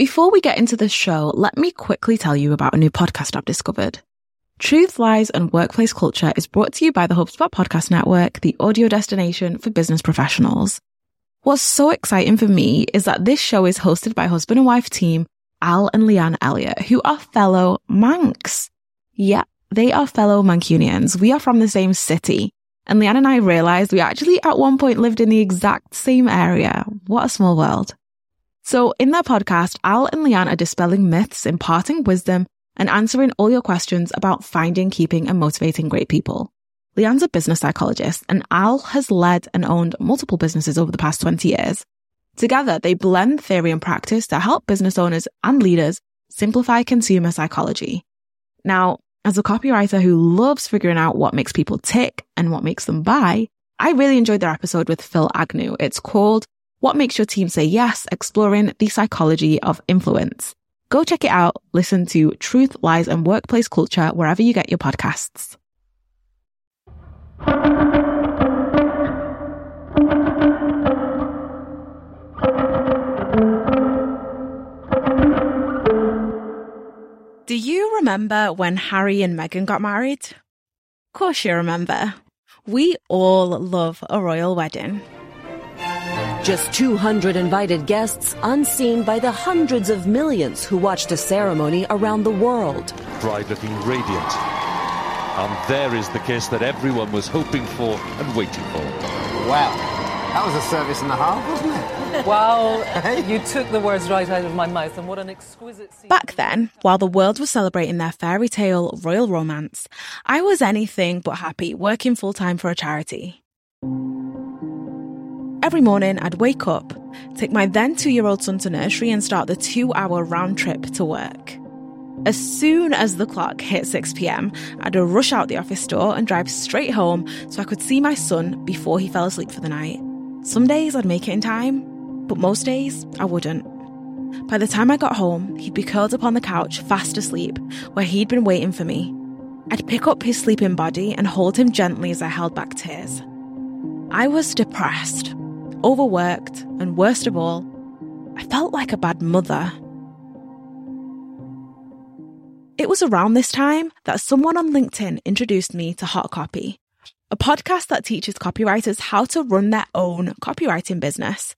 Before we get into the show, let me quickly tell you about a new podcast I've discovered. Truth, Lies and Workplace Culture is brought to you by the HubSpot Podcast Network, the audio destination for business professionals. What's so exciting for me is that this show is hosted by husband and wife team Al and Leanne Elliott, who are fellow Mancs. Yeah, they are fellow Mancunians. We are from the same city. And Leanne and I realized we actually at one point lived in the exact same area. What a small world. So in their podcast, Al and Leanne are dispelling myths, imparting wisdom, and answering all your questions about finding, keeping, and motivating great people. Leanne's a business psychologist, and Al has led and owned multiple businesses over the past 20 years. Together, they blend theory and practice to help business owners and leaders simplify consumer psychology. Now, as a copywriter who loves figuring out what makes people tick and what makes them buy, I really enjoyed their episode with Phil Agnew. It's called What Makes Your Team Say Yes, Exploring the Psychology of Influence. Go check it out. Listen to Truth, Lies and Workplace Culture wherever you get your podcasts. Do you remember when Harry and Meghan got married? Of course you remember. We all love a royal wedding. Just 200 invited guests, unseen by the hundreds of millions who watched a ceremony around the world. Bride looking radiant. And there is the kiss that everyone was hoping for and waiting for. Wow. That was a service and a half, wasn't it? Wow, you took the words right out of my mouth, and what an exquisite scene. Back then, while the world was celebrating their fairy tale royal romance, I was anything but happy working full time for a charity. Every morning, I'd wake up, take my then two year old son to nursery, and start the two hour round trip to work. As soon as the clock hit 6 pm, I'd rush out the office door and drive straight home so I could see my son before he fell asleep for the night. Some days I'd make it in time, but most days I wouldn't. By the time I got home, he'd be curled up on the couch, fast asleep, where he'd been waiting for me. I'd pick up his sleeping body and hold him gently as I held back tears. I was depressed, overworked, and worst of all, I felt like a bad mother. It was around this time that someone on LinkedIn introduced me to Hot Copy, a podcast that teaches copywriters how to run their own copywriting business.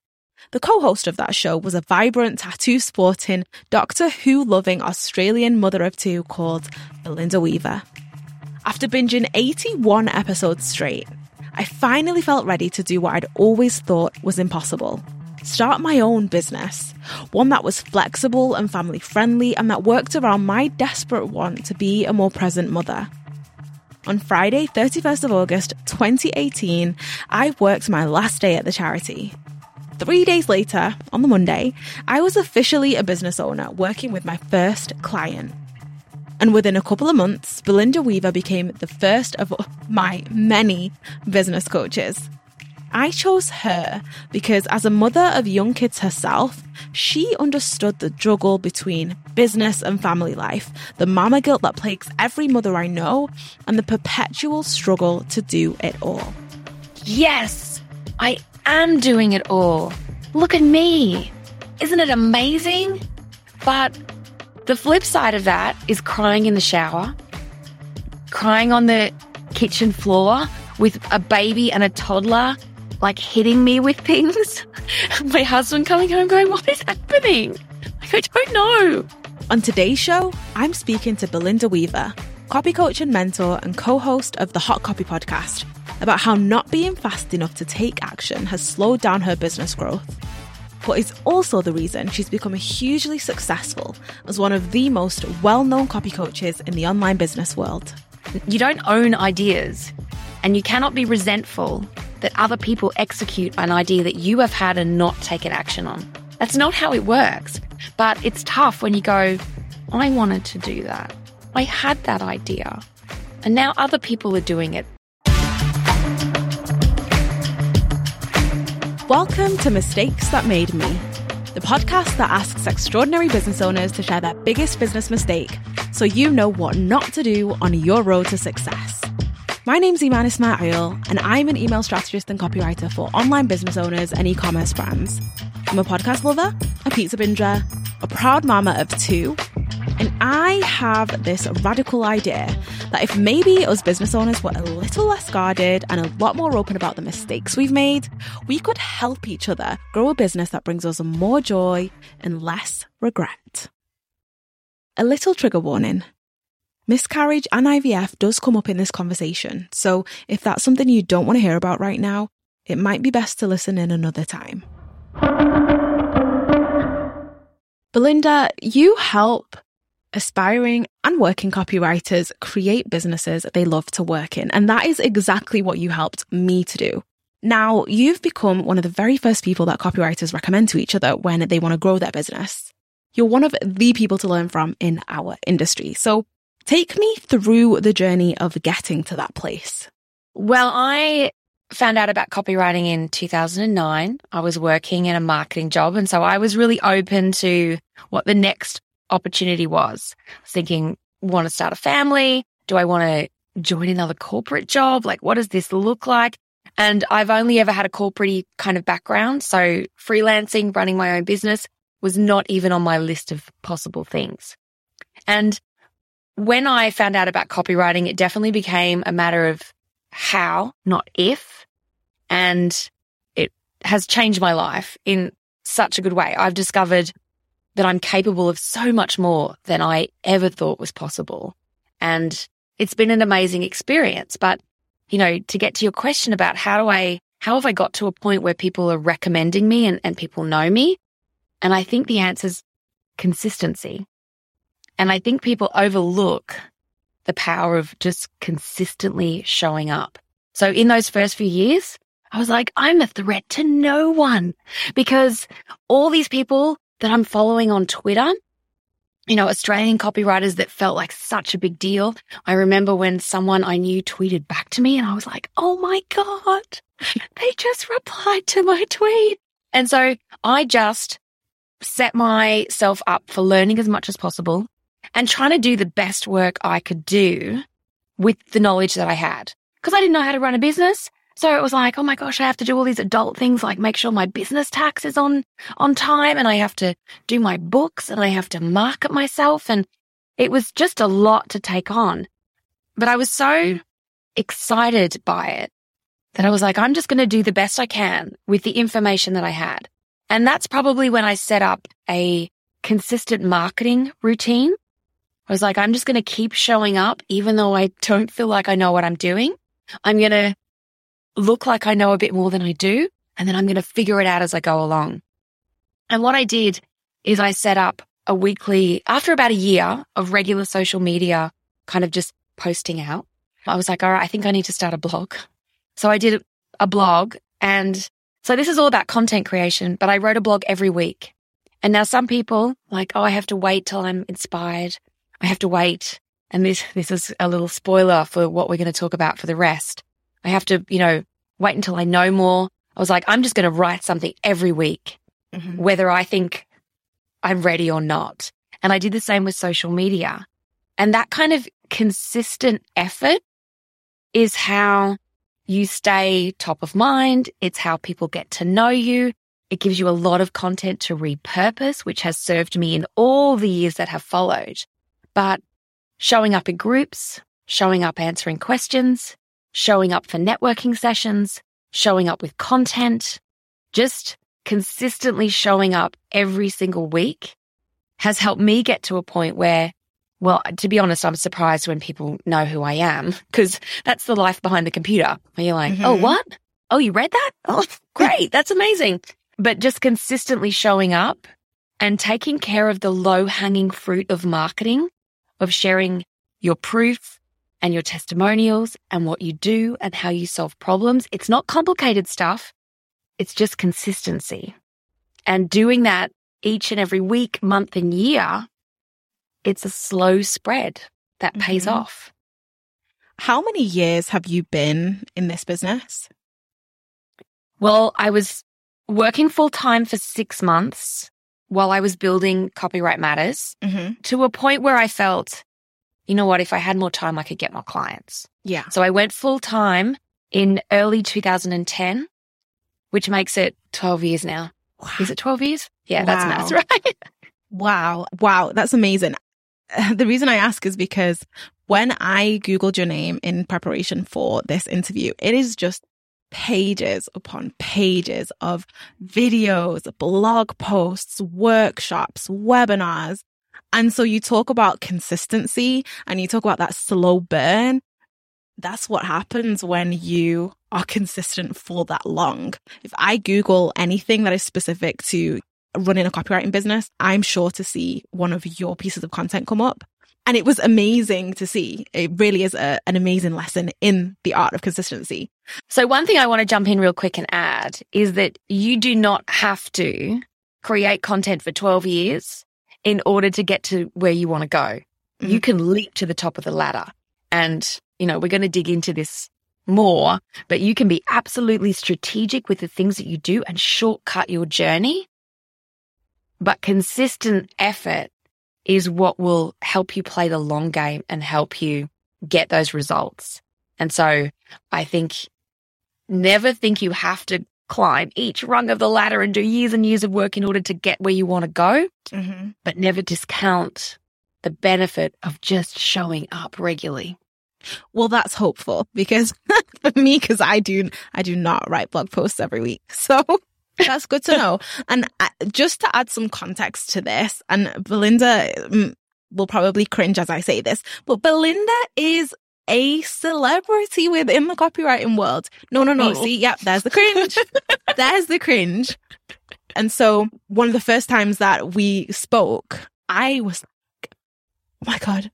The co-host of that show was a vibrant tattoo sporting, Doctor Who loving Australian mother of two called Belinda Weaver. After binging 81 episodes straight, I finally felt ready to do what I'd always thought was impossible. Start my own business. One that was flexible and family friendly and that worked around my desperate want to be a more present mother. On Friday, 31st of August 2018, I worked my last day at the charity. Three days later, on the Monday, I was officially a business owner working with my first client. And within a couple of months, Belinda Weaver became the first of my many business coaches. I chose her because, as a mother of young kids herself, she understood the juggle between business and family life, the mama guilt that plagues every mother I know, and the perpetual struggle to do it all. Yes, I am doing it all. Look at me. Isn't it amazing? But the flip side of that is crying in the shower, crying on the kitchen floor with a baby and a toddler like hitting me with things. My husband coming home going, What is happening? Like, I don't know. On today's show, I'm speaking to Belinda Weaver, copy coach and mentor and co host of the Hot Copy podcast, about how not being fast enough to take action has slowed down her business growth. But it's also the reason she's become hugely successful as one of the most well known copy coaches in the online business world. You don't own ideas, and you cannot be resentful that other people execute an idea that you have had and not taken action on. That's not how it works. But it's tough when you go, I wanted to do that. I had that idea. And now other people are doing it. Welcome to Mistakes That Made Me, the podcast that asks extraordinary business owners to share their biggest business mistake so you know what not to do on your road to success. My name's Eman Ismail, and I'm an email strategist and copywriter for online business owners and e commerce brands. I'm a podcast lover, a pizza binger, a proud mama of two, and I have this radical idea that if maybe us business owners were a little less guarded and a lot more open about the mistakes we've made, we could help each other grow a business that brings us more joy and less regret. A little trigger warning. Miscarriage and IVF does come up in this conversation, so if that's something you don't want to hear about right now, it might be best to listen in another time. Belinda, you help aspiring and working copywriters create businesses they love to work in, and that is exactly what you helped me to do. Now, you've become one of the very first people that copywriters recommend to each other when they want to grow their business. You're one of the people to learn from in our industry. So take me through the journey of getting to that place. Well, I found out about copywriting in 2009. I was working in a marketing job. And so I was really open to what the next opportunity was. Thinking, want to start a family? Do I want to join another corporate job? Like, what does this look like? And I've only ever had a corporate kind of background. So freelancing, running my own business was not even on my list of possible things. And when I found out about copywriting, it definitely became a matter of how, not if. And it has changed my life in such a good way. I've discovered that I'm capable of so much more than I ever thought was possible. And it's been an amazing experience. But, you know, to get to your question about how do I, how have I got to a point where people are recommending me and, and people know me? And I think the answer is consistency. And I think people overlook the power of just consistently showing up. So in those first few years, I was like, I'm a threat to no one because all these people that I'm following on Twitter, you know, Australian copywriters that felt like such a big deal. I remember when someone I knew tweeted back to me and I was like, Oh my God, they just replied to my tweet. And so I just set myself up for learning as much as possible and trying to do the best work I could do with the knowledge that I had. Cause I didn't know how to run a business. So it was like, oh my gosh, I have to do all these adult things like make sure my business tax is on, on time and I have to do my books and I have to market myself. And it was just a lot to take on. But I was so excited by it that I was like, I'm just going to do the best I can with the information that I had. And that's probably when I set up a consistent marketing routine. I was like, I'm just going to keep showing up, even though I don't feel like I know what I'm doing. I'm going to look like I know a bit more than I do. And then I'm going to figure it out as I go along. And what I did is I set up a weekly, after about a year of regular social media, kind of just posting out. I was like, all right, I think I need to start a blog. So I did a blog and so this is all about content creation, but I wrote a blog every week. And now some people like, oh, I have to wait till I'm inspired. I have to wait. And this, this is a little spoiler for what we're going to talk about for the rest. I have to, you know, wait until I know more. I was like, I'm just going to write something every week, mm-hmm. whether I think I'm ready or not. And I did the same with social media. And that kind of consistent effort is how you stay top of mind. It's how people get to know you. It gives you a lot of content to repurpose, which has served me in all the years that have followed. But showing up in groups, showing up answering questions, showing up for networking sessions, showing up with content, just consistently showing up every single week has helped me get to a point where, well, to be honest, I'm surprised when people know who I am because that's the life behind the computer where you're like, oh, mm-hmm. oh, what? Oh, you read that? Oh, great. That's amazing. But just consistently showing up and taking care of the low hanging fruit of marketing, of sharing your proof, and your testimonials and what you do and how you solve problems. It's not complicated stuff. It's just consistency and doing that each and every week, month and year. It's a slow spread that pays mm-hmm. off. How many years have you been in this business? Well, I was working full time for six months while I was building Copywrite Matters mm-hmm. to a point where I felt you know what? If I had more time, I could get more clients. Yeah. So I went full time in early 2010, which makes it 12 years now. Wow. Is it 12 years? Yeah, wow. that's right? Wow. Wow. That's amazing. The reason I ask is because when I Googled your name in preparation for this interview, it is just pages upon pages of videos, blog posts, workshops, webinars. And so you talk about consistency and you talk about that slow burn. That's what happens when you are consistent for that long. If I Google anything that is specific to running a copywriting business, I'm sure to see one of your pieces of content come up. And it was amazing to see. It really is a, an amazing lesson in the art of consistency. So, one thing I want to jump in real quick and add is that you do not have to create content for 12 years in order to get to where you want to go. Mm-hmm. You can leap to the top of the ladder. And, you know, we're going to dig into this more, but you can be absolutely strategic with the things that you do and shortcut your journey. But consistent effort is what will help you play the long game and help you get those results. And so I think never think you have to climb each rung of the ladder and do years and years of work in order to get where you want to go, mm-hmm. but never discount the benefit of just showing up regularly. Well, that's hopeful because for me, because I do, I do not write blog posts every week. So that's good to know. and uh, just to add some context to this, and Belinda mm, will probably cringe as I say this, but Belinda is a celebrity within the copywriting world. No, no, no. Oh. See, yep, there's the cringe. there's the cringe. And so one of the first times that we spoke, I was like, oh my God,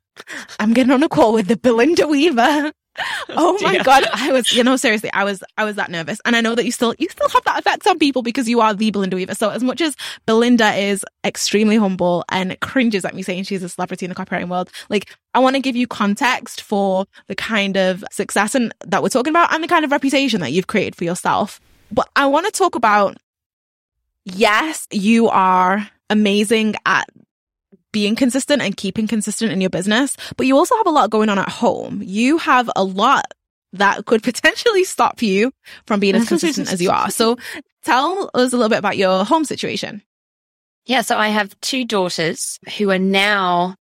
I'm getting on a call with the Belinda Weaver oh my god i was you know seriously i was i was that nervous. And i know that you still you still have that effect on people because you are the belinda weaver. So as much as belinda is extremely humble and cringes at me saying she's a celebrity in the copywriting world like i want to give you context for the kind of success and that we're talking about and the kind of reputation that you've created for yourself. But i want to talk about yes you are amazing at being consistent and keeping consistent in your business, but you also have a lot going on at home. You have a lot that could potentially stop you from being as consistent as you are. So tell us a little bit about your home situation. Yeah. So I have two daughters who are now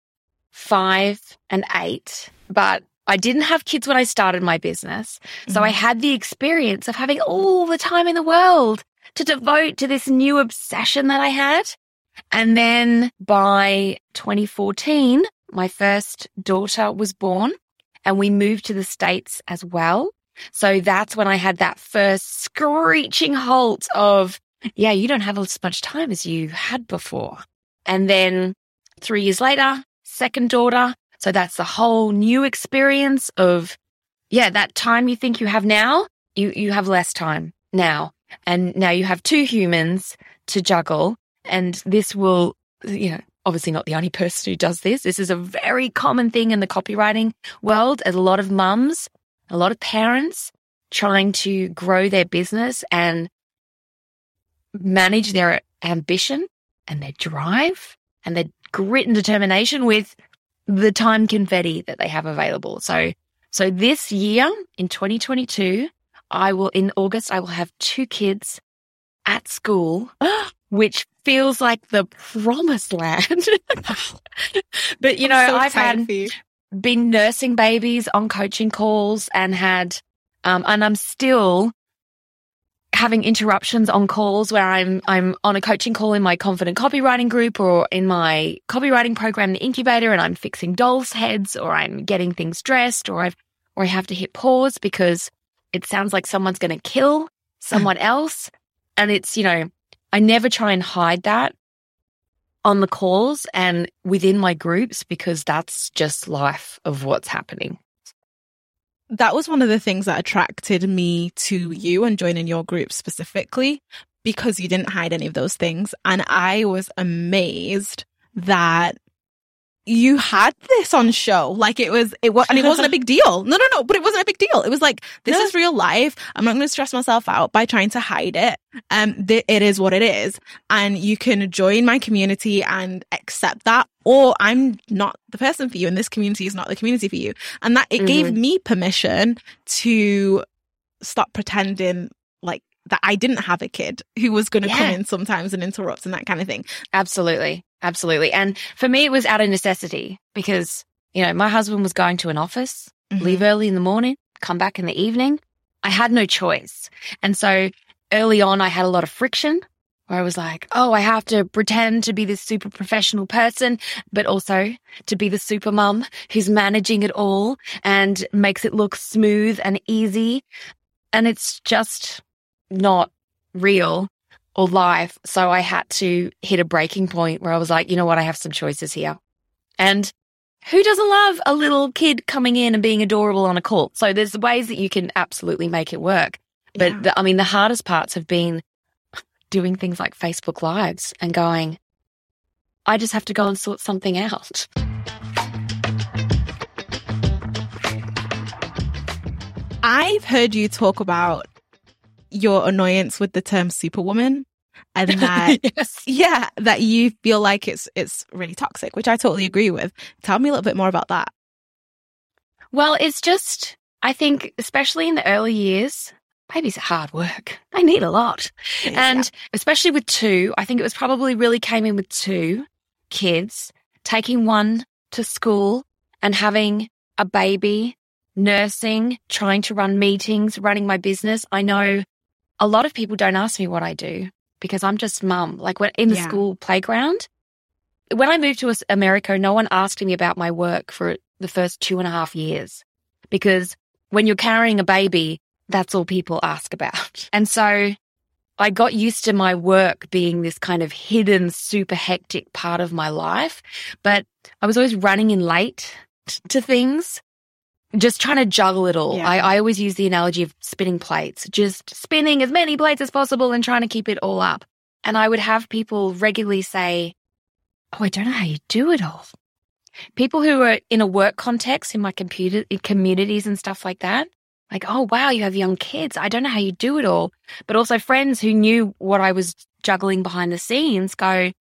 five and eight, but I didn't have kids when I started my business. So mm-hmm. I had the experience of having all the time in the world to devote to this new obsession that I had. And then by 2014, my first daughter was born and we moved to the States as well. So that's when I had that first screeching halt of, yeah, you don't have as much time as you had before. And then three years later, second daughter. So that's the whole new experience of, yeah, that time you think you have now, you, you have less time now. And now you have two humans to juggle and this will, you know, obviously not the only person who does this. This is a very common thing in the copywriting world a lot of mums, a lot of parents trying to grow their business and manage their ambition and their drive and their grit and determination with the time confetti that they have available. So, so this year in 2022, I will, in August, I will have two kids at school, which feels like the promised land. but you know, so I've had been nursing babies on coaching calls and had, um, and I'm still having interruptions on calls where I'm I'm on a coaching call in my confident copywriting group or in my copywriting program, the incubator, and I'm fixing dolls' heads or I'm getting things dressed or I've or I have to hit pause because it sounds like someone's going to kill someone else, and it's you know I never try and hide that on the calls and within my groups because that's just life of what's happening. That was one of the things that attracted me to you and joining your group specifically because you didn't hide any of those things. And I was amazed that you had this on show. Like it was, it was, and it wasn't a big deal. No, no, no, but it wasn't a big deal. It was like, this no. is real life. I'm not going to stress myself out by trying to hide it. Um, th- it is what it is. And you can join my community and accept that. Or I'm not the person for you and this community is not the community for you. And that it mm-hmm. gave me permission to stop pretending like that I didn't have a kid who was going to yeah. come in sometimes and interrupt and that kind of thing. Absolutely. Absolutely. And for me, it was out of necessity because, you know, my husband was going to an office, Mhm. leave early in the morning, come back in the evening. I had no choice. And so early on, I had a lot of friction where I was like, oh, I have to pretend to be this super professional person, but also to be the super mum who's managing it all and makes it look smooth and easy. And it's just not real or life. So I had to hit a breaking point where I was like, you know what? I have some choices here. And who doesn't love a little kid coming in and being adorable on a call? So there's ways that you can absolutely make it work. But Yeah. the, I mean, the hardest parts have been doing things like Facebook Lives and going, I just have to go and sort something out. I've heard you talk about your annoyance with the term superwoman and that yes. yeah, that you feel like it's it's really toxic, which I totally agree with. Tell me a little bit more about that. Well, it's just, I think, especially in the early years, babies are hard work. They need a lot. And especially with two, I think it was probably really came in with two kids, taking one to school and having a baby, nursing, trying to run meetings, running my business. I know a lot of people don't ask me what I do because I'm just mum. Like when in the Yeah. school playground, when I moved to America, no one asked me about my work for the first two and a half years because when you're carrying a baby, that's all people ask about. And so I got used to my work being this kind of hidden, super hectic part of my life, but I was always running in late to things, just trying to juggle it all. Yeah. I, I always use the analogy of spinning plates, just spinning as many plates as possible and trying to keep it all up. And I would have people regularly say, Oh, I don't know how you do it all. People who are in a work context in my computer in communities and stuff like that, like, oh wow, you have young kids. I don't know how you do it all. But also friends who knew what I was juggling behind the scenes go,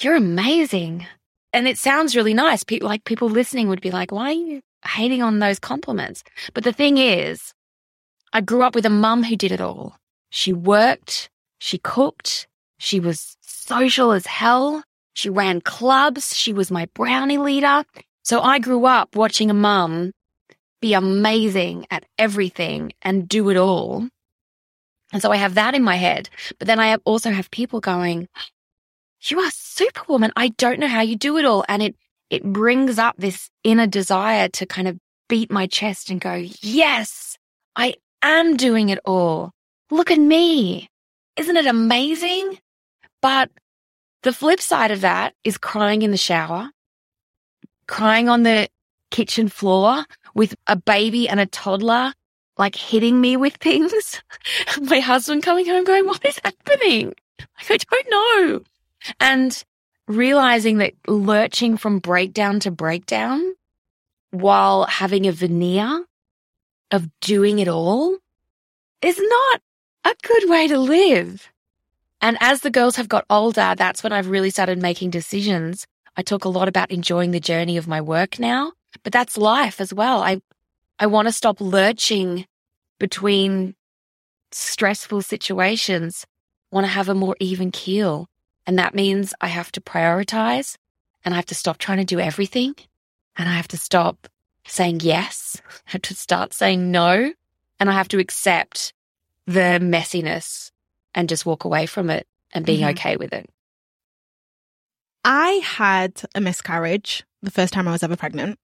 You're amazing. And it sounds really nice. People like people listening would be like, Why are you hating on those compliments? But the thing is, I grew up with a mum who did it all. She worked, she cooked, she was social as hell. She ran clubs. She was my brownie leader. So I grew up watching a mum be amazing at everything and do it all. And so I have that in my head. But then I also have people going, you are superwoman. I don't know how you do it all. And it, it brings up this inner desire to kind of beat my chest and go, yes, I am doing it all. Look at me. Isn't it amazing? But the flip side of that is crying in the shower, crying on the kitchen floor with a baby and a toddler, like hitting me with things. My husband coming home going, what is happening? Like, I don't know. And realizing that lurching from breakdown to breakdown while having a veneer of doing it all is not a good way to live. And as the girls have got older, that's when I've really started making decisions. I talk a lot about enjoying the journey of my work now, but that's life as well. I, I want to stop lurching between stressful situations, want to have a more even keel. And that means I have to prioritize and I have to stop trying to do everything and I have to stop saying yes. I have to start saying no and I have to accept the messiness and just walk away from it and being Mhm. okay with it. I had a miscarriage the first time I was ever pregnant.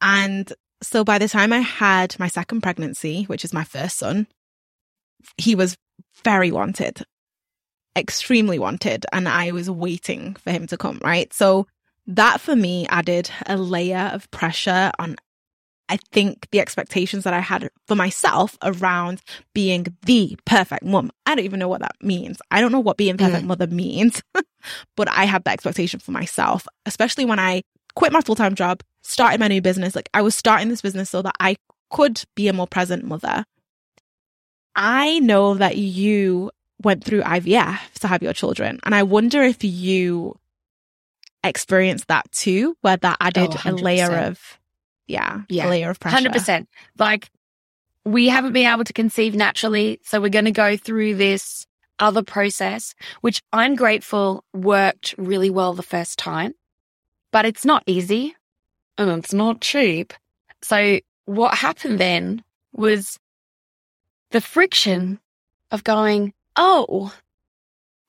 And so by the time I had my second pregnancy, which is my first son, he was very wanted, extremely wanted. And I was waiting for him to come, right? So that for me added a layer of pressure on, I think, the expectations that I had for myself around being the perfect mom. I don't even know what that means. I don't know what being mm. perfect mother means, but I had that expectation for myself, especially when I quit my full time job, started my new business. Like I was starting this business so that I could be a more present mother. I know that you went through IVF to have your children, and I wonder if you experienced that too, where that added Oh, a layer of, yeah, Yeah. a layer of pressure. Hundred percent. Like we haven't been able to conceive naturally, so we're going to go through this other process, which I'm grateful worked really well the first time, but it's not easy and it's not cheap. So what happened then was the friction of going, Oh,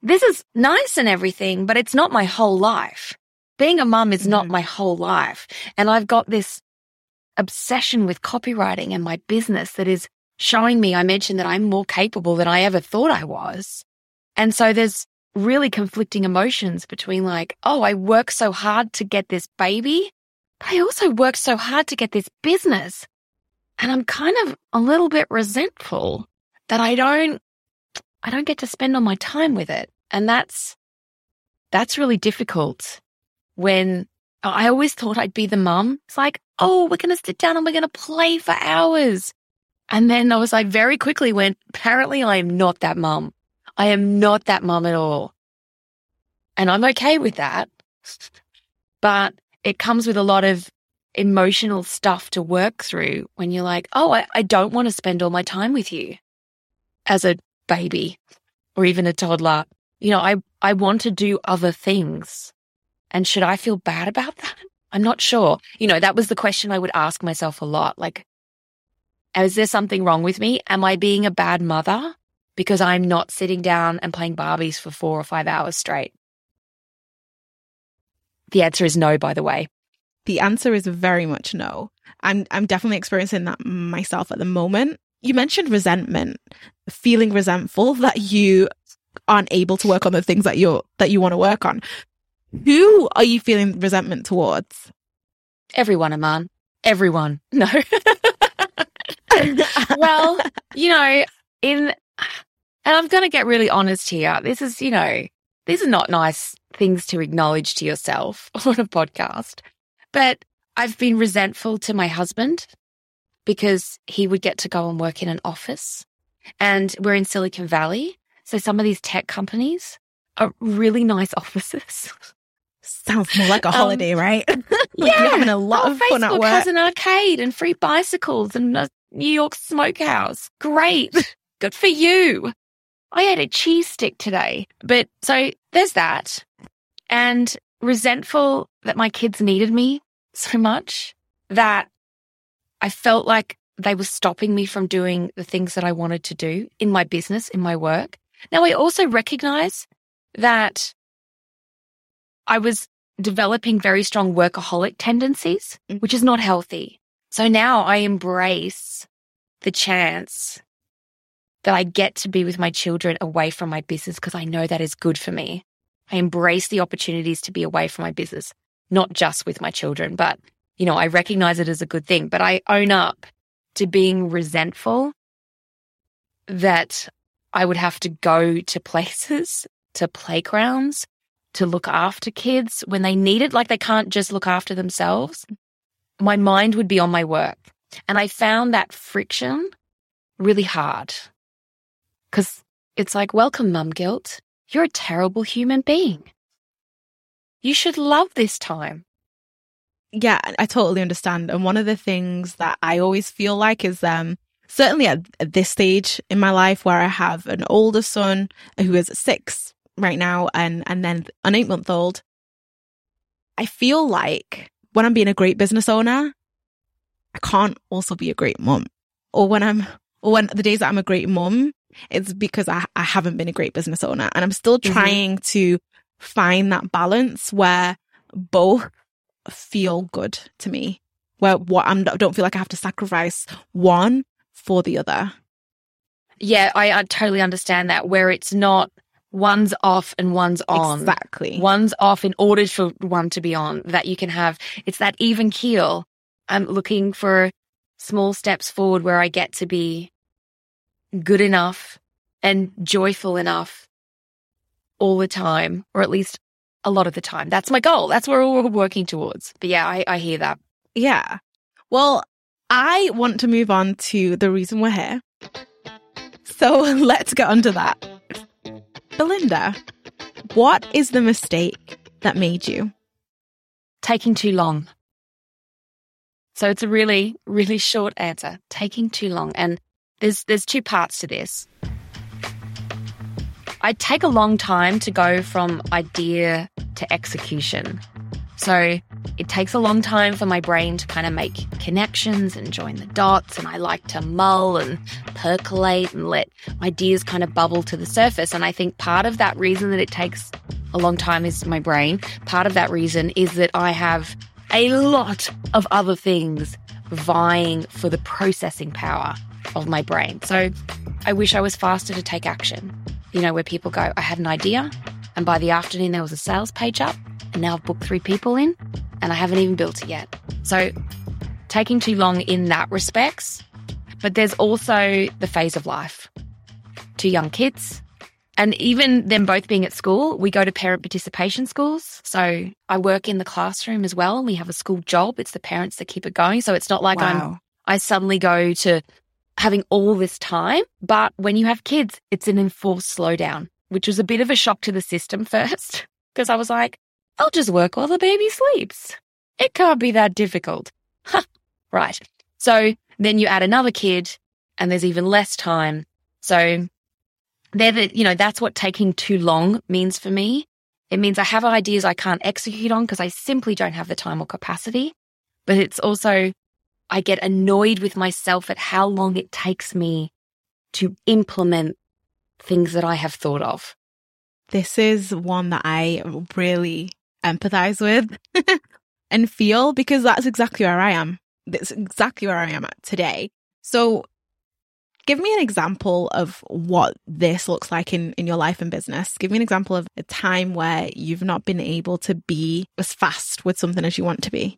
this is nice and everything, but it's not my whole life. Being a mum is not Mhm. my whole life. And I've got this obsession with copywriting and my business that is showing me, I mentioned that I'm more capable than I ever thought I was. And so there's really conflicting emotions between like, oh, I work so hard to get this baby, but I also work so hard to get this business. And I'm kind of a little bit resentful that I don't, I don't get to spend all my time with it. And that's, that's really difficult when I always thought I'd be the mum. It's like, oh, we're going to sit down and we're going to play for hours. And then I was like, very quickly went, apparently I am not that mum. I am not that mum at all. And I'm okay with that. But it comes with a lot of emotional stuff to work through when you're like, oh, I, I don't want to spend all my time with you as a baby or even a toddler. You know, I, I want to do other things. And should I feel bad about that? I'm not sure. You know, that was the question I would ask myself a lot. Like, is there something wrong with me? Am I being a bad mother because I'm not sitting down and playing Barbies for four or five hours straight? The answer is no, by the way. The answer is very much no. I'm I'm definitely experiencing that myself at the moment. You mentioned resentment, feeling resentful that you aren't able to work on the things that you're that you want to work on. Who are you feeling resentment towards? Everyone, Eman. Everyone. No. well, you know, in, and I'm going to get really honest here. This is, you know, these are not nice things to acknowledge to yourself on a podcast, but I've been resentful to my husband because he would get to go and work in an office and we're in Silicon Valley. So some of these tech companies are really nice offices. Sounds more like a Um, holiday, right? Like you're having a lot Oh, of fun at work. has an arcade and free bicycles and a New York smokehouse. Great. Good for you. I ate a cheese stick today. But so there's that. And resentful that my kids needed me so much that I felt like they were stopping me from doing the things that I wanted to do in my business, in my work. Now, I also recognize that I was developing very strong workaholic tendencies, Mm. which is not healthy. So now I embrace the chance that I get to be with my children away from my business because I know that is good for me. I embrace the opportunities to be away from my business, not just with my children, but you know, I recognize it as a good thing, but I own up to being resentful that I would have to go to places, to playgrounds, to look after kids when they need it, like they can't just look after themselves. My mind would be on my work. And I found that friction really hard because it's like, welcome, mum guilt. You're a terrible human being. You should love this time. Yeah, I totally understand. And one of the things that I always feel like is um certainly at, at this stage in my life where I have an older son who is six right now and and then an eight month old, I feel like when I'm being a great business owner, I can't also be a great mum. Or when I'm or when the days that I'm a great mum, it's because I, I haven't been a great business owner. And I'm still Mhm. trying to find that balance where both feel good to me where what I'm, I don't feel like I have to sacrifice one for the other. Yeah, I, I totally understand that where it's not one's off and one's on. Exactly. One's off in order for one to be on, that you can have. It's that even keel. I'm looking for small steps forward where I get to be good enough and joyful enough all the time, or at least a lot of the time. That's my goal. That's where we're working towards. But yeah, I, I hear that. Yeah. Well, I want to move on to the reason we're here. So let's get onto that. Belinda, what is the mistake that made you? Taking too long. So it's a really, really short answer. Taking too long. And there's there's two parts to this. I take a long time to go from idea to execution. So it takes a long time for my brain to kind of make connections and join the dots. And I like to mull and percolate and let ideas kind of bubble to the surface. And I think part of that reason that it takes a long time is my brain. Part of that reason is that I have a lot of other things vying for the processing power of my brain. So I wish I was faster to take action. You know, where people go, I had an idea, and by the afternoon there was a sales page up and now I've booked three people in and I haven't even built it yet. So taking too long in that respects. But there's also the phase of life. Two young kids. And even them both being at school, we go to parent participation schools. So I work in the classroom as well. We have a school job. It's the parents that keep it going. So it's not like Wow. I'm I suddenly go to having all this time. But when you have kids, it's an enforced slowdown, which was a bit of a shock to the system first. Because I was like, I'll just work while the baby sleeps. It can't be that difficult. Huh. Right. So then you add another kid and there's even less time. So they're the, you know, that's what taking too long means for me. It means I have ideas I can't execute on because I simply don't have the time or capacity. But it's also, I get annoyed with myself at how long it takes me to implement things that I have thought of. This is one that I really empathize with and feel because that's exactly where I am. That's exactly where I am at today. So give me an example of what this looks like in, in your life and business. Give me an example of a time where you've not been able to be as fast with something as you want to be.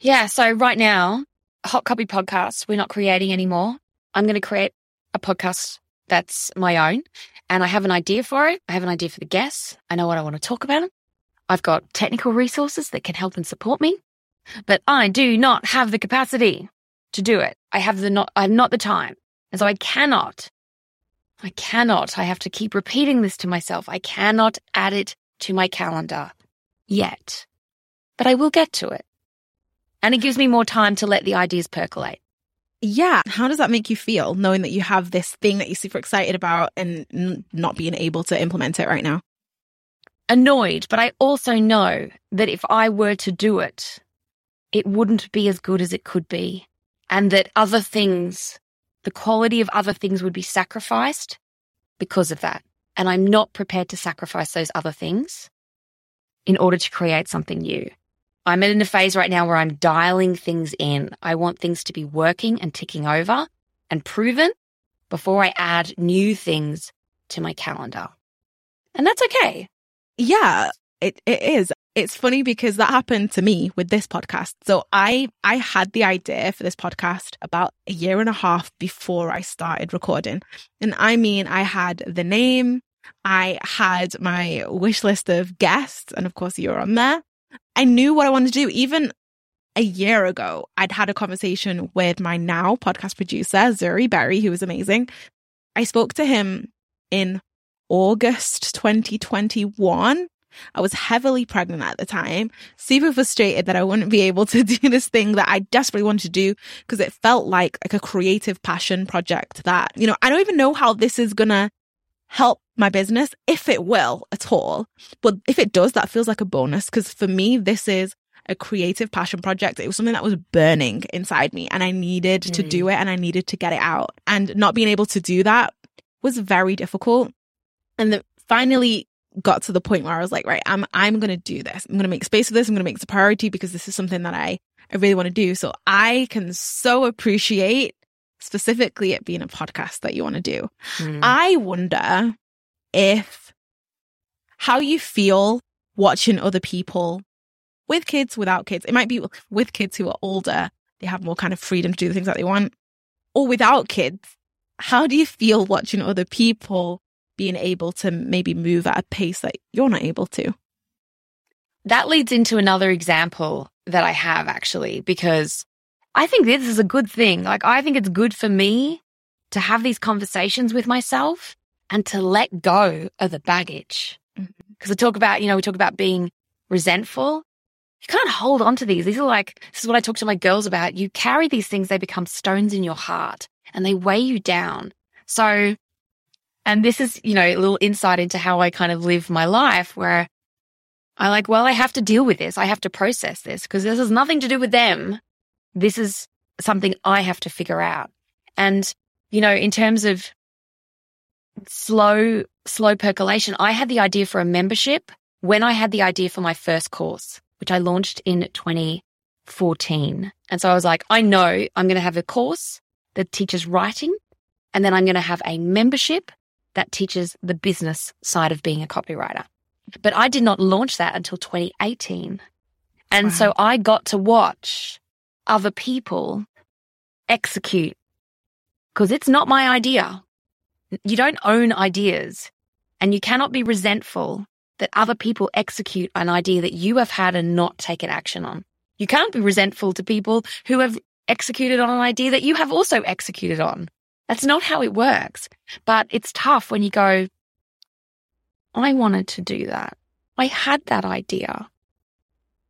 Yeah. So right now, Hot Copy Podcast, we're not creating anymore. I'm going to create a podcast that's my own and I have an idea for it. I have an idea for the guests. I know what I want to talk about. I've got technical resources that can help and support me, but I do not have the capacity to do it. I have the not, I have not the time. And so I cannot, I cannot, I have to keep repeating this to myself. I cannot add it to my calendar yet, but I will get to it. And it gives me more time to let the ideas percolate. Yeah. How does that make you feel knowing that you have this thing that you're super excited about and not being able to implement it right now? Annoyed, but I also know that if I were to do it, it wouldn't be as good as it could be. And that other things, the quality of other things would be sacrificed because of that. And I'm not prepared to sacrifice those other things in order to create something new. I'm in a phase right now where I'm dialing things in. I want things to be working and ticking over and proven before I add new things to my calendar. And that's okay. Yeah, it, it is. It's funny because that happened to me with this podcast. So I, I had the idea for this podcast about a year and a half before I started recording. And I mean, I had the name, I had my wish list of guests, and of course you're on there. I knew what I wanted to do. Even a year ago, I'd had a conversation with my now podcast producer, Zuri Berry, who was amazing. I spoke to him in August 2021. I was heavily pregnant at the time, super frustrated that I wouldn't be able to do this thing that I desperately wanted to do because it felt like like a creative passion project that, you know, I don't even know how this is going to help my business if it will at all. But if it does, that feels like a bonus because for me this is a creative passion project. It was something that was burning inside me and I needed to do mm. it and I needed to get it out. And not being able to do that was very difficult. And then finally got to the point where I was like, right, I'm I'm gonna do this. I'm gonna make space for this. I'm gonna make this a priority because this is something that I I really want to do. So I can so appreciate specifically it being a podcast that you want to do. Mm. I wonder if how you feel watching other people with kids, without kids. It might be with kids who are older, they have more kind of freedom to do the things that they want, or without kids. How do you feel watching other people being able to maybe move at a pace that you're not able to? That leads into another example that I have actually, because I think this is a good thing. Like, I think it's good for me to have these conversations with myself and to let go of the baggage. Mm-hmm. Because I talk about, you know, we talk about being resentful. You can't hold on to these. These are like, this is what I talk to my girls about. You carry these things, they become stones in your heart and they weigh you down. So, and And this is, you know, a little insight into how I kind of live my life where I like, well, I have to deal with this. I have to process this because this has nothing to do with them. This is something I have to figure out. And, you know, in terms of slow, slow percolation, I had the idea for a membership when I had the idea for my first course, which I launched in 2014. And so I was like, I know I'm going to have a course that teaches writing and then I'm going to have a membership that teaches the business side of being a copywriter. But I did not launch that until 2018. And wow. so I got to watch other people execute because it's not my idea. You don't own ideas and you cannot be resentful that other people execute an idea that you have had and not taken action on. You can't be resentful to people who have executed on an idea that you have also executed on. That's not how it works. But it's tough when you go, I wanted to do that. I had that idea.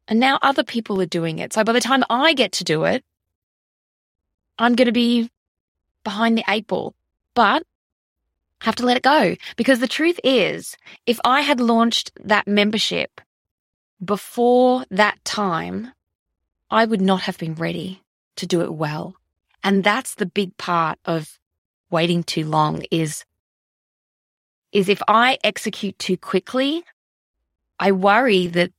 And now other people are doing it. So by the time I get to do it, I'm going to be behind the eight ball. But have to let it go because the truth is, if I had launched that membership before that time, I would not have been ready to do it well. And that's the big part of waiting too long is is if I execute too quickly, I worry that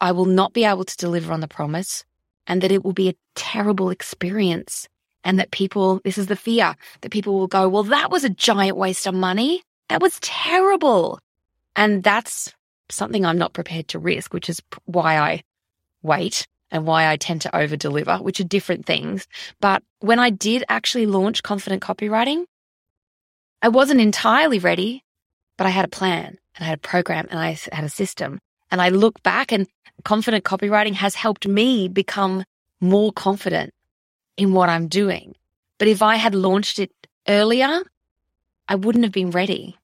I will not be able to deliver on the promise and that it will be a terrible experience. And that people, this is the fear that people will go, well, that was a giant waste of money. That was terrible. And that's something I'm not prepared to risk, which is why I wait and why I tend to over deliver, which are different things. But when I did actually launch confident copywriting, I wasn't entirely ready but I had a plan and I had a program and I had a system. And I look back and confident copywriting has helped me become more confident in what I'm doing. But if I had launched it earlier, I wouldn't have been ready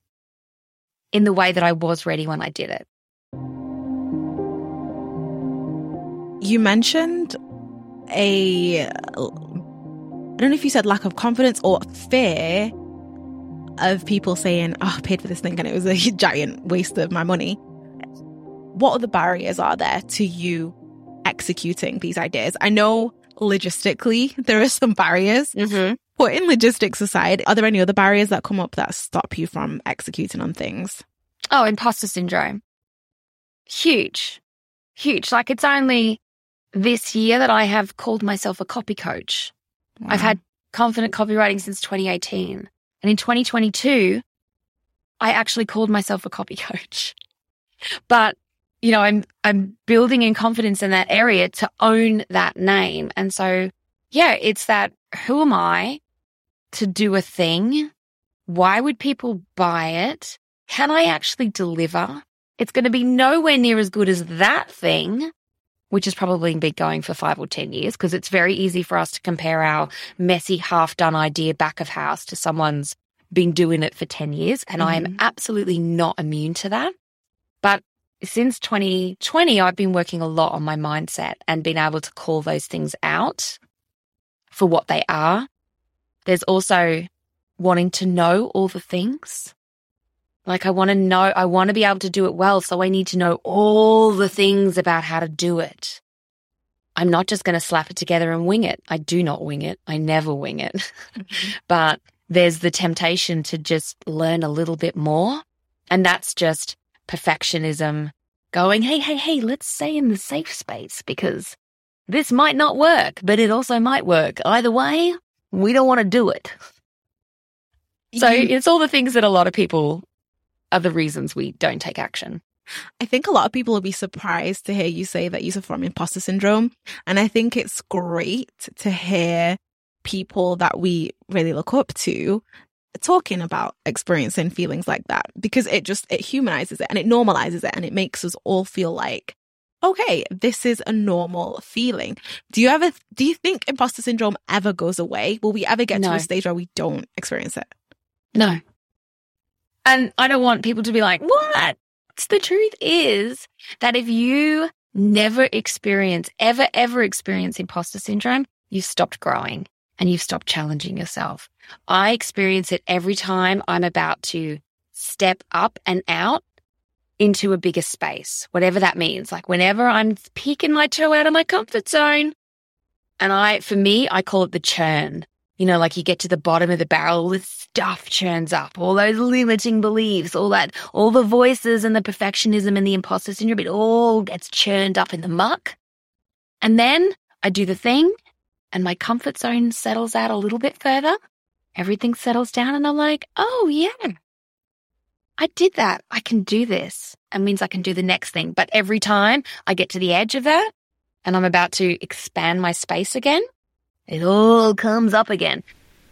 in the way that I was ready when I did it. You mentioned a, I don't know if you said lack of confidence or fear of people saying, oh, I paid for this thing and it was a giant waste of my money. What other barriers are there to you executing these ideas? I know logistically there are some barriers. Mm-hmm. in logistics aside, are there any other barriers that come up that stop you from executing on things? Oh, imposter syndrome. Huge. Huge. Like it's only this year that I have called myself a copy coach. Wow. I've had confident copywriting since 2018. And in 2022, I actually called myself a copy coach. But, you know, I'm, I'm building in confidence in that area to own that name. And so, yeah, it's that who am I to do a thing? Why would people buy it? Can I actually deliver? It's going to be nowhere near as good as that thing, which has probably been going for five or 10 years, because it's very easy for us to compare our messy, half done idea back of house to someone's been doing it for 10 years. And mm-hmm. I am mm-hmm. absolutely not immune to that. But since 2020, I've been working a lot on my mindset and been able to call those things out for what they are. There's also wanting to know all the things. Like I want to know, I want to be able to do it well. So I need to know all the things about how to do it. I'm not just going to slap it together and wing it. I do not wing it. I never wing it. Mm-hmm. but there's the temptation to just learn a little bit more. And that's just perfectionism going, Hey, hey, hey, let's stay in the safe space because this might not work, but it also might work. Either way, we don't want to do it. So it's all the things that a lot of people are the reasons we don't take action. I think a lot of people will be surprised to hear you say that you suffer from imposter syndrome. And I think it's great to hear people that we really look up to talking about experiencing feelings like that because it just it humanizes it and it normalizes it and it makes us all feel like okay this is a normal feeling do you ever do you think imposter syndrome ever goes away will we ever get no. to a stage where we don't experience it no and I don't want people to be like, what? The truth is that if you never experience, ever, ever experience imposter syndrome, you've stopped growing. And you've stopped challenging yourself. I experience it every time I'm about to step up and out into a bigger space, whatever that means. Like whenever I'm peeking my toe out of my comfort zone. And I, for me, I call it the churn. You know, like you get to the bottom of the barrel, all this stuff churns up, all those limiting beliefs, all that, all the voices and the perfectionism and the imposter syndrome, it all gets churned up in the muck. And then I do the thing and my comfort zone settles out a little bit further. Everything settles down and I'm like, oh yeah, I did that. I can do this. It means I can do the next thing. But every time I get to the edge of that and I'm about to expand my space again, it all comes up again.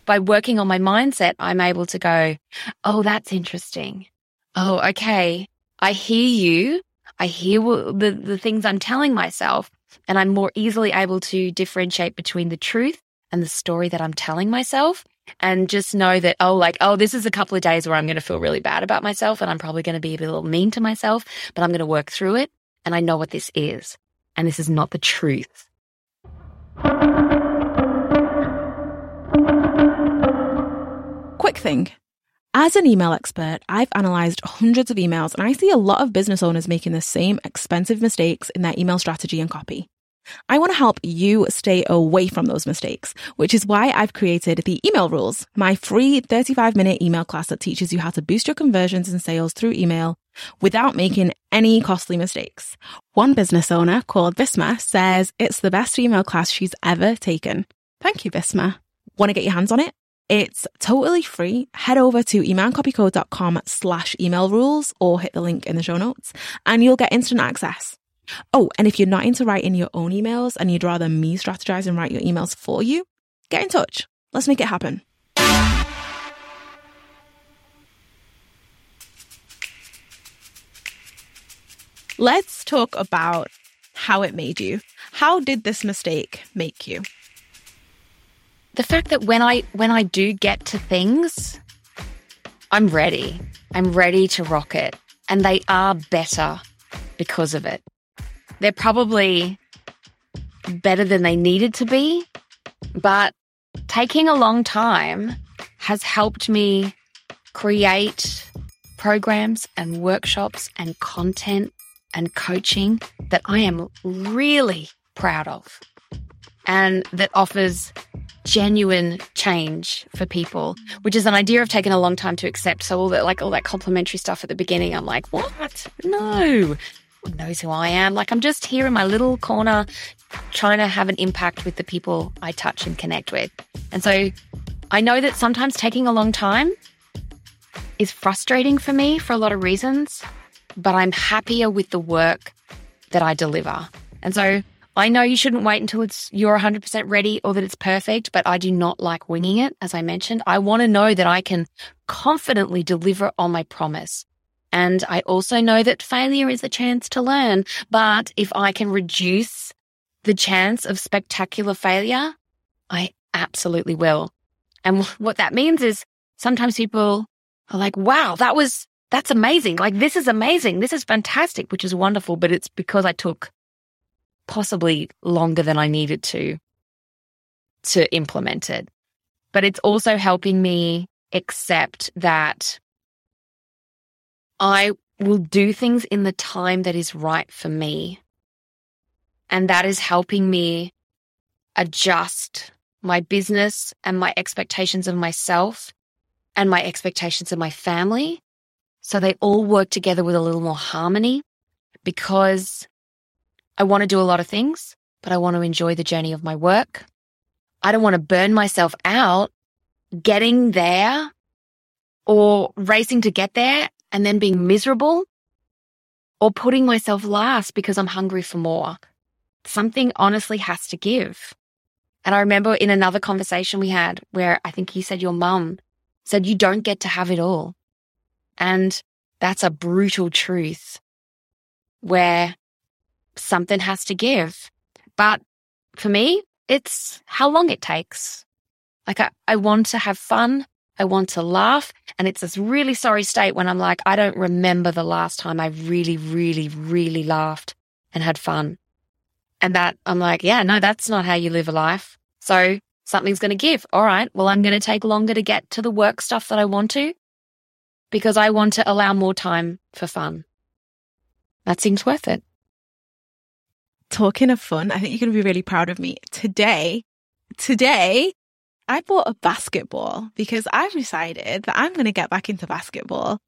By working on my mindset, I'm able to go, Oh, that's interesting. Oh, okay. I hear you. I hear the, the things I'm telling myself and I'm more easily able to differentiate between the truth and the story that I'm telling myself and just know that, oh, like, oh, this is a couple of days where I'm going to feel really bad about myself and I'm probably going to be a little mean to myself, but I'm going to work through it. And I know what this is. And this is not the truth. Quick thing. As an email expert, I've analysed hundreds of emails and I see a lot of business owners making the same expensive mistakes in their email strategy and copy. I want to help you stay away from those mistakes, which is why I've created the Email Rules, my free 35 minute email class that teaches you how to boost your conversions and sales through email without making any costly mistakes. One business owner called Visma says it's the best email class she's ever taken. Thank you, Visma. Want to get your hands on it? It's totally free. Head over to emancopyco.com slash email rules or hit the link in the show notes and you'll get instant access. Oh, and if you're not into writing your own emails and you'd rather me strategize and write your emails for you, get in touch. Let's make it happen. Let's talk about how it made you. How did this mistake make you? The fact that when I when I do get to things, I'm ready. I'm ready to rock it. And they are better because of it. They're probably better than they needed to be, but taking a long time has helped me create programs and workshops and content and coaching that I am really proud of and that offers genuine change for people, which is an idea I've taken a long time to accept. So all that, like all that complimentary stuff at the beginning, I'm like, what? No. One knows who I am. Like I'm just here in my little corner trying to have an impact with the people I touch and connect with. And so I know that sometimes taking a long time is frustrating for me for a lot of reasons, but I'm happier with the work that I deliver. And so I know you shouldn't wait until it's you're 100% ready or that it's perfect, but I do not like winging it. As I mentioned, I want to know that I can confidently deliver on my promise. And I also know that failure is a chance to learn. But if I can reduce the chance of spectacular failure, I absolutely will. And what that means is sometimes people are like, wow, that was, that's amazing. Like, this is amazing. This is fantastic, which is wonderful. But it's because I took possibly longer than I needed to to implement it. But it's also helping me accept that I will do things in the time that is right for me. And that is helping me adjust my business and my expectations of myself and my expectations of my family. So they all work together with a little more harmony because I want to do a lot of things, but I want to enjoy the journey of my work. I don't want to burn myself out getting there or racing to get there and then being miserable or putting myself last because I'm hungry for more. Something honestly has to give. And I remember in another conversation we had where I think you said your mum said you don't get to have it all. And that's a brutal truth where something has to give. But for me, it's how long it takes. Like I, I want to have fun. I want to laugh. And it's this really sorry state when I'm like, I don't remember the last time I really, really, really laughed and had fun. And that I'm like, yeah, no, that's not how you live a life. So something's going to give. All right. Well, I'm going to take longer to get to the work stuff that I want to because I want to allow more time for fun. That seems worth it. Talking of fun, I think you're going to be really proud of me. Today, today, I bought a basketball because I've decided that I'm going to get back into basketball.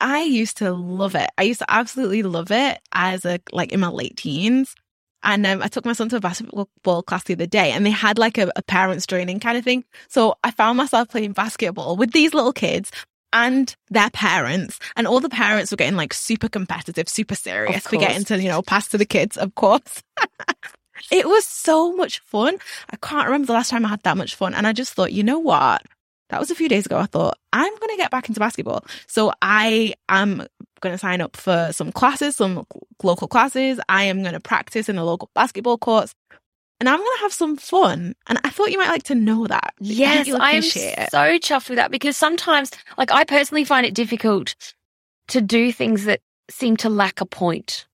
I used to love it. I used to absolutely love it as a, like in my late teens. And um, I took my son to a basketball class the other day and they had like a, a parents joining kind of thing. So I found myself playing basketball with these little kids and their parents and all the parents were getting like super competitive, super serious. We're getting to, you know, pass to the kids, of course. it was so much fun. I can't remember the last time I had that much fun. And I just thought, you know what? That was a few days ago. I thought, I'm going to get back into basketball. So I am going to sign up for some classes, some local classes. I am going to practice in the local basketball courts and I'm going to have some fun. And I thought you might like to know that. Yes, I am so chuffed with that because sometimes, like, I personally find it difficult to do things that seem to lack a point.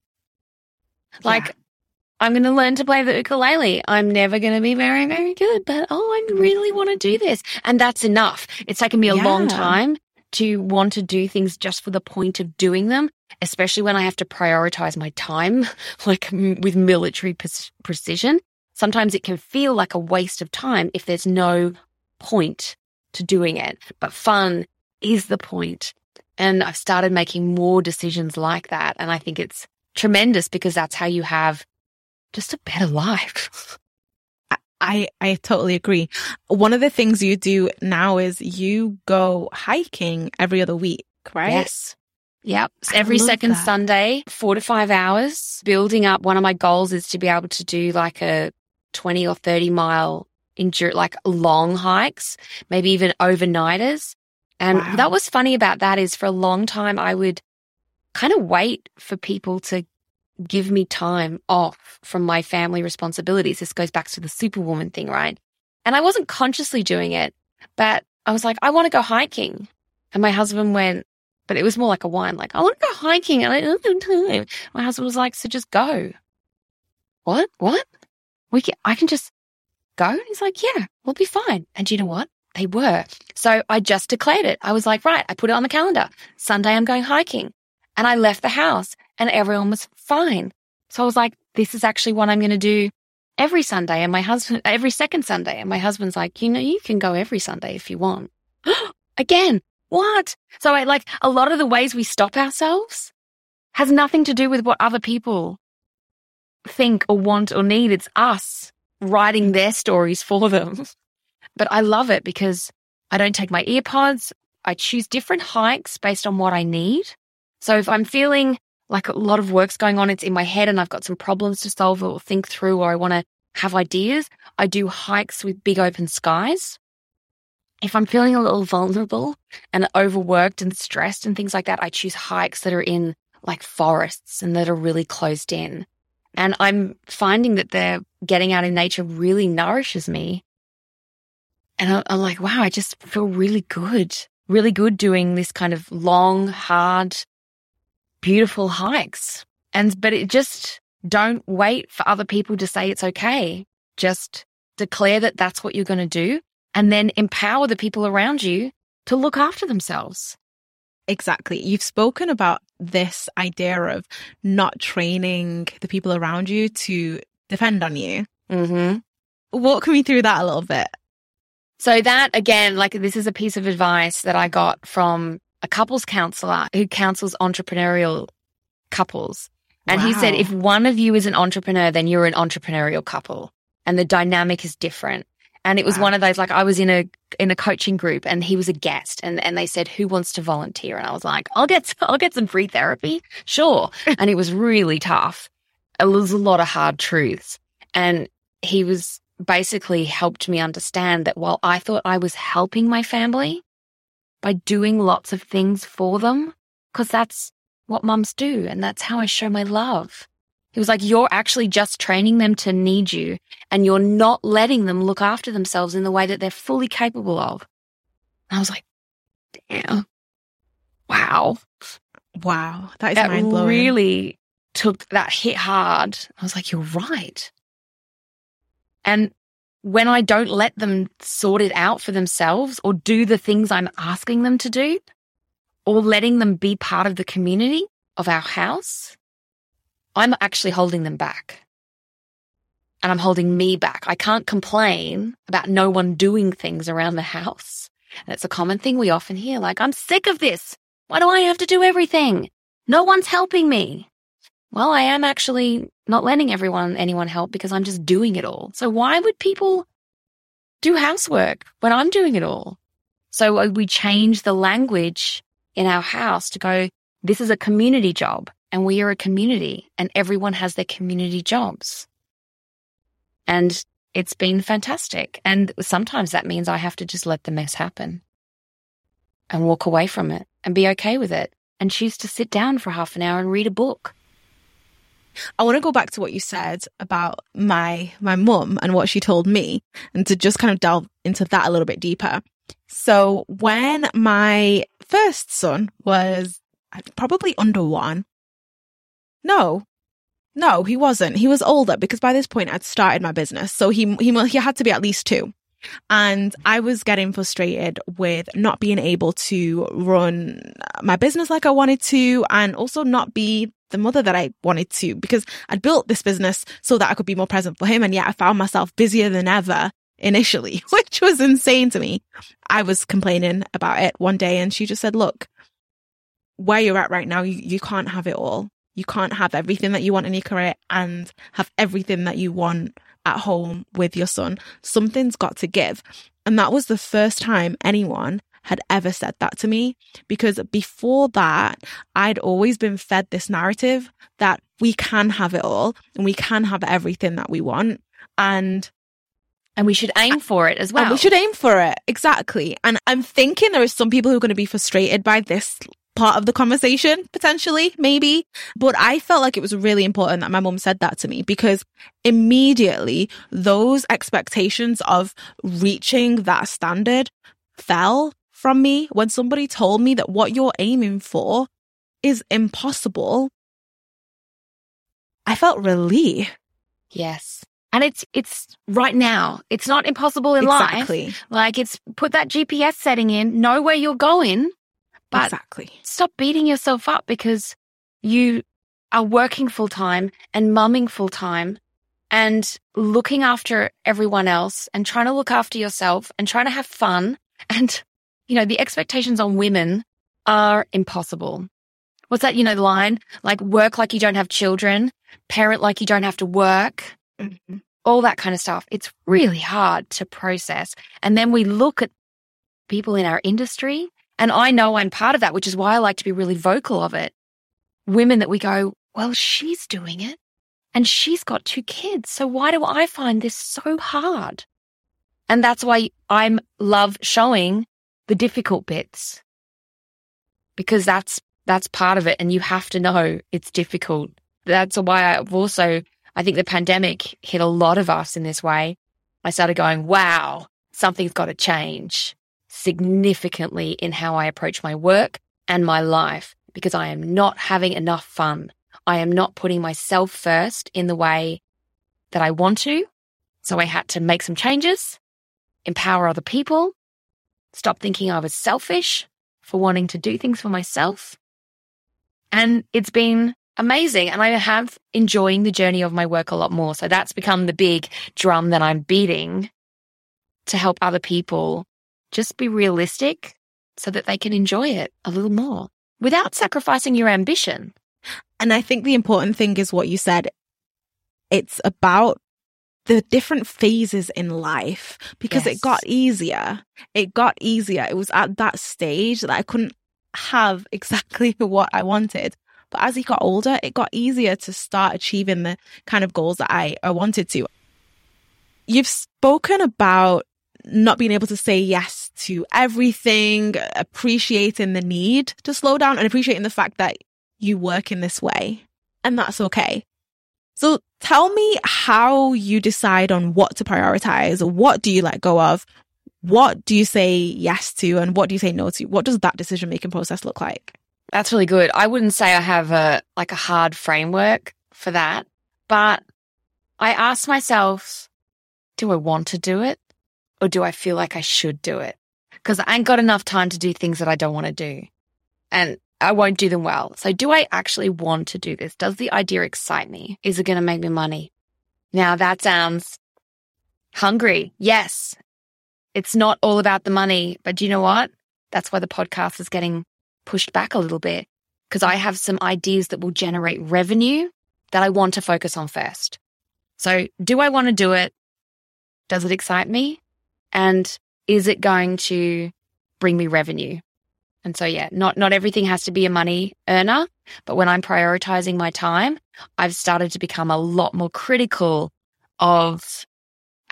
Like, yeah. I'm going to learn to play the ukulele. I'm never going to be very, very good, but oh, I really want to do this. And that's enough. It's taken me a yeah. long time to want to do things just for the point of doing them, especially when I have to prioritize my time, like with military pre- precision. Sometimes it can feel like a waste of time if there's no point to doing it, but fun is the point. And I've started making more decisions like that. And I think it's tremendous because that's how you have just a better life. I, I totally agree. One of the things you do now is you go hiking every other week, right? Yes. Yep. every second that. Sunday, four to five hours, building up. One of my goals is to be able to do like a 20 or 30 mile endure, like long hikes, maybe even overnighters. And wow. that was funny about that is for a long time, I would kind of wait for people to give me time off from my family responsibilities. This goes back to the superwoman thing, right? And I wasn't consciously doing it, but I was like, I want to go hiking. And my husband went, but it was more like a whine, like, I want to go hiking. And I. My husband was like, so just go. What? What? We can, I can just go. And he's like, yeah, we'll be fine. And you know what? They were. So I just declared it. I was like, right, I put it on the calendar. Sunday, I'm going hiking. And I left the house and everyone was fine. So I was like, this is actually what I'm going to do every Sunday. And my husband, every second Sunday. And my husband's like, you know, you can go every Sunday if you want. Again, what? So I like a lot of the ways we stop ourselves has nothing to do with what other people think or want or need. It's us writing their stories for them. But I love it because I don't take my earpods. I choose different hikes based on what I need. So if I'm feeling like a lot of work's going on, it's in my head and I've got some problems to solve or think through, or I want to have ideas, I do hikes with big open skies. If I'm feeling a little vulnerable and overworked and stressed and things like that, I choose hikes that are in like forests and that are really closed in. And I'm finding that they're getting out in nature really nourishes me. And I'm like, wow, I just feel really good, really good doing this kind of long, hard, beautiful hikes. And, but it just don't wait for other people to say it's okay. Just declare that that's what you're going to do and then empower the people around you to look after themselves. Exactly. You've spoken about this idea of not training the people around you to depend on you. Mm-hmm. Walk me through that a little bit. So that again, like this is a piece of advice that I got from a couples counselor who counsels entrepreneurial couples. And wow. he said, if one of you is an entrepreneur, then you're an entrepreneurial couple and the dynamic is different. And it was wow. one of those, like I was in a, in a coaching group and he was a guest and, and they said, who wants to volunteer? And I was like, I'll get, I'll get some free therapy. Sure. and it was really tough. It was a lot of hard truths. And he was basically helped me understand that while I thought I was helping my family, by doing lots of things for them because that's what mums do. And that's how I show my love. He was like, you're actually just training them to need you and you're not letting them look after themselves in the way that they're fully capable of. And I was like, damn. Wow. Wow. That is that mind blowing. really took that hit hard. I was like, you're right. And when I don't let them sort it out for themselves or do the things I'm asking them to do or letting them be part of the community of our house, I'm actually holding them back. And I'm holding me back. I can't complain about no one doing things around the house. And it's a common thing we often hear, like, I'm sick of this. Why do I have to do everything? No one's helping me. Well, I am actually not letting everyone, anyone help because I'm just doing it all. So why would people do housework when I'm doing it all? So uh, we change the language in our house to go, this is a community job and we are a community and everyone has their community jobs. And it's been fantastic. And sometimes that means I have to just let the mess happen and walk away from it and be okay with it and choose to sit down for half an hour and read a book. I want to go back to what you said about my my mum and what she told me and to just kind of delve into that a little bit deeper. So when my first son was probably under 1 no. No, he wasn't. He was older because by this point I'd started my business. So he he he had to be at least 2. And I was getting frustrated with not being able to run my business like I wanted to and also not be the mother that I wanted to because I'd built this business so that I could be more present for him. And yet I found myself busier than ever initially, which was insane to me. I was complaining about it one day and she just said, look, where you're at right now, you, you can't have it all. You can't have everything that you want in your career and have everything that you want at home with your son. Something's got to give. And that was the first time anyone had ever said that to me because before that, I'd always been fed this narrative that we can have it all and we can have everything that we want. And and we should aim for it as well. And we should aim for it. Exactly. And I'm thinking there are some people who are going to be frustrated by this part of the conversation, potentially, maybe. But I felt like it was really important that my mum said that to me because immediately those expectations of reaching that standard fell from me when somebody told me that what you're aiming for is impossible. I felt relief. Yes. And it's it's right now. It's not impossible in exactly. life. Like it's put that GPS setting in, know where you're going, but exactly. stop beating yourself up because you are working full time and mumming full time and looking after everyone else and trying to look after yourself and trying to have fun. And, you know, the expectations on women are impossible. What's that, you know, line? Like work like you don't have children, parent like you don't have to work, mm-hmm. all that kind of stuff. It's really hard to process. And then we look at people in our industry and I know I'm part of that, which is why I like to be really vocal of it. Women that we go, well, she's doing it and she's got two kids. So why do I find this so hard? And that's why I'm love showing the difficult bits because that's, that's part of it. And you have to know it's difficult. That's why I've also, I think the pandemic hit a lot of us in this way. I started going, wow, something's got to change significantly in how I approach my work and my life because I am not having enough fun. I am not putting myself first in the way that I want to. So I had to make some changes, empower other people, stop thinking I was selfish for wanting to do things for myself. And it's been amazing. And I have enjoying the journey of my work a lot more. So that's become the big drum that I'm beating to help other people just be realistic so that they can enjoy it a little more without sacrificing your ambition. And I think the important thing is what you said. It's about the different phases in life because yes. it got easier. It got easier. It was at that stage that I couldn't have exactly what I wanted. But as he got older, it got easier to start achieving the kind of goals that I, I wanted to. You've spoken about not being able to say yes to everything, appreciating the need to slow down and appreciating the fact that you work in this way. And that's okay. So tell me how you decide on what to prioritize. What do you let go of? What do you say yes to? And what do you say no to? What does that decision making process look like? That's really good. I wouldn't say I have a, like a hard framework for that, but I ask myself, do I want to do it or do I feel like I should do it? Because I ain't got enough time to do things that I don't want to do. And I won't do them well. So do I actually want to do this? Does the idea excite me? Is it going to make me money? Now that sounds hungry. Yes. It's not all about the money, but do you know what? That's why the podcast is getting pushed back a little bit because I have some ideas that will generate revenue that I want to focus on first. So do I want to do it? Does it excite me? And is it going to bring me revenue? And so, yeah, not, not everything has to be a money earner, but when I'm prioritizing my time, I've started to become a lot more critical of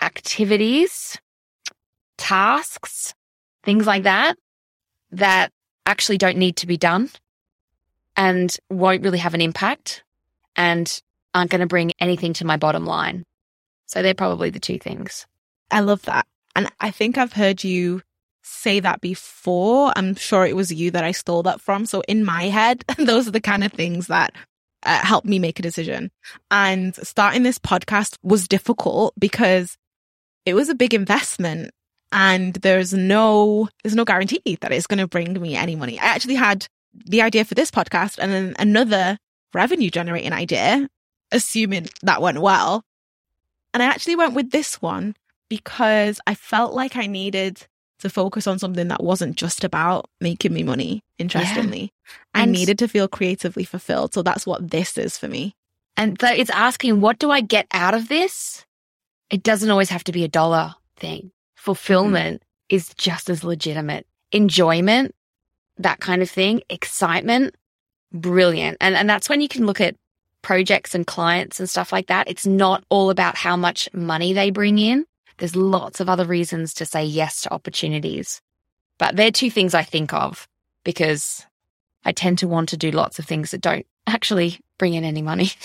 activities, tasks, things like that, that actually don't need to be done and won't really have an impact and aren't going to bring anything to my bottom line. So they're probably the two things. I love that. And I think I've heard you say that before. I'm sure it was you that I stole that from. So in my head, those are the kind of things that uh, helped me make a decision. And starting this podcast was difficult because it was a big investment and there's no there's no guarantee that it's going to bring me any money. I actually had the idea for this podcast and then another revenue generating idea, assuming that went well. And I actually went with this one because I felt like I needed to focus on something that wasn't just about making me money, interestingly. Yeah. I needed to feel creatively fulfilled. So that's what this is for me. And so it's asking, what do I get out of this? It doesn't always have to be a dollar thing. Fulfillment mm-hmm. is just as legitimate. Enjoyment, that kind of thing, excitement, brilliant. And, and that's when you can look at projects and clients and stuff like that. It's not all about how much money they bring in. There's lots of other reasons to say yes to opportunities. But they're two things I think of because I tend to want to do lots of things that don't actually bring in any money.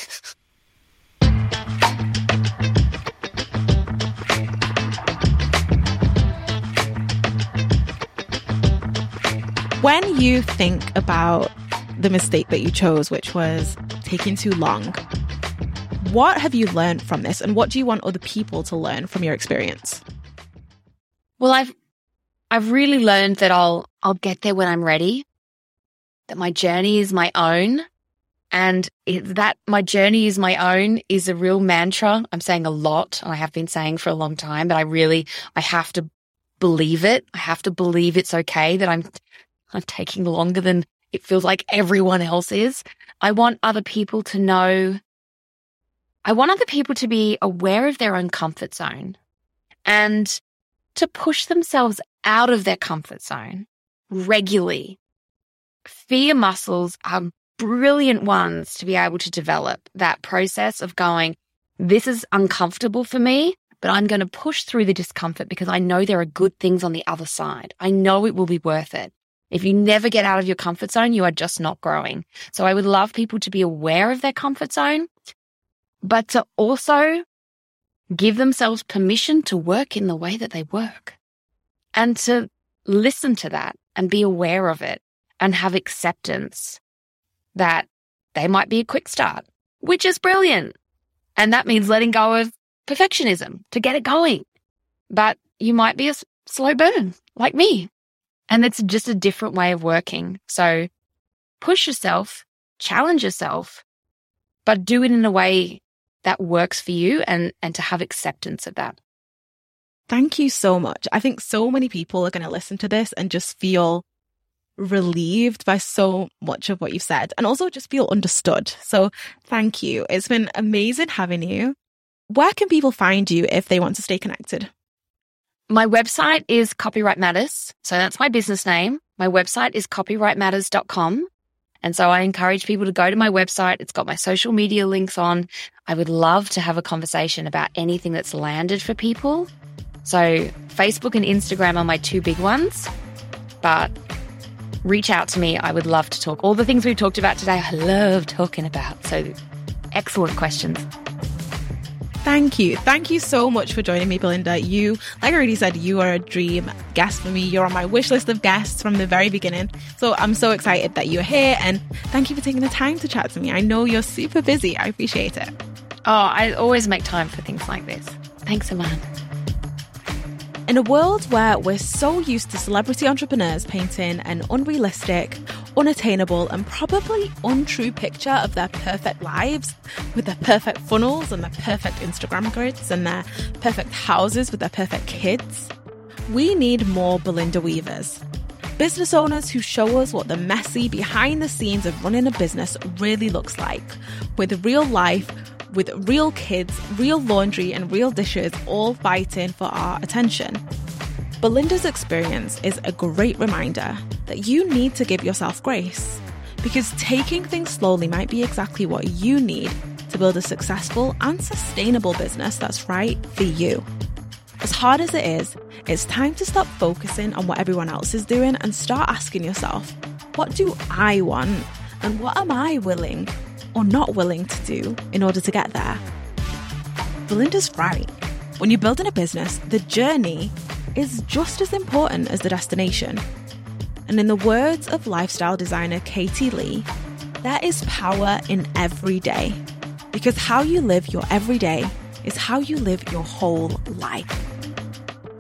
when you think about the mistake that you chose, which was taking too long, what have you learned from this and what do you want other people to learn from your experience? Well, I've I've really learned that I'll I'll get there when I'm ready. That my journey is my own and that my journey is my own is a real mantra. I'm saying a lot and I have been saying for a long time, but I really I have to believe it. I have to believe it's okay that I'm I'm taking longer than it feels like everyone else is. I want other people to know I want other people to be aware of their own comfort zone and to push themselves out of their comfort zone regularly. Fear muscles are brilliant ones to be able to develop that process of going, this is uncomfortable for me, but I'm going to push through the discomfort because I know there are good things on the other side. I know it will be worth it. If you never get out of your comfort zone, you are just not growing. So I would love people to be aware of their comfort zone but to also give themselves permission to work in the way that they work and to listen to that and be aware of it and have acceptance that they might be a quick start, which is brilliant. And that means letting go of perfectionism to get it going. But you might be a slow burn like me. And it's just a different way of working. So push yourself, challenge yourself, but do it in a way that works for you and, and to have acceptance of that. Thank you so much. I think so many people are going to listen to this and just feel relieved by so much of what you've said and also just feel understood. So thank you. It's been amazing having you. Where can people find you if they want to stay connected? My website is Copywrite Matters. So that's my business name. My website is copywritematters.com. And so I encourage people to go to my website. It's got my social media links on. I would love to have a conversation about anything that's landed for people. So Facebook and Instagram are my two big ones, but reach out to me. I would love to talk. All the things we've talked about today, I love talking about. So excellent questions. Thank you. Thank you so much for joining me, Belinda. You, like I already said, you are a dream guest for me. You're on my wish list of guests from the very beginning. So I'm so excited that you're here and thank you for taking the time to chat to me. I know you're super busy. I appreciate it. Oh, I always make time for things like this. Thanks, Eman. In a world where we're so used to celebrity entrepreneurs painting an unrealistic, unattainable, and probably untrue picture of their perfect lives with their perfect funnels and their perfect Instagram grids and their perfect houses with their perfect kids, we need more Belinda Weavers. Business owners who show us what the messy behind the scenes of running a business really looks like, with real life, with real kids, real laundry, and real dishes all fighting for our attention. Belinda's experience is a great reminder that you need to give yourself grace, because taking things slowly might be exactly what you need to build a successful and sustainable business that's right for you. As hard as it is, it's time to stop focusing on what everyone else is doing and start asking yourself, what do I want? And what am I willing or not willing to do in order to get there? Belinda's right. When you're building a business, the journey is just as important as the destination. And in the words of lifestyle designer Katie Lee, there is power in every day. Because how you live your everyday is how you live your whole life.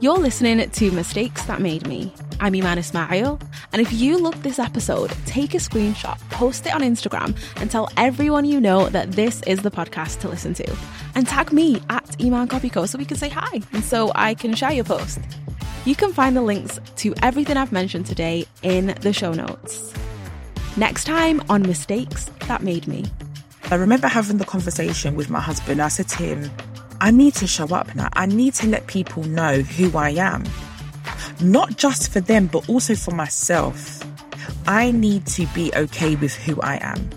You're listening to Mistakes That Made Me. I'm Eman Ismail, and if you love this episode, take a screenshot, post it on Instagram, and tell everyone you know that this is the podcast to listen to. And tag me at emancopyco so we can say hi and so I can share your post. You can find the links to everything I've mentioned today in the show notes. Next time on Mistakes That Made Me. I remember having the conversation with my husband. I said to him, I need to show up now. I need to let people know who I am. Not just for them, but also for myself. I need to be okay with who I am.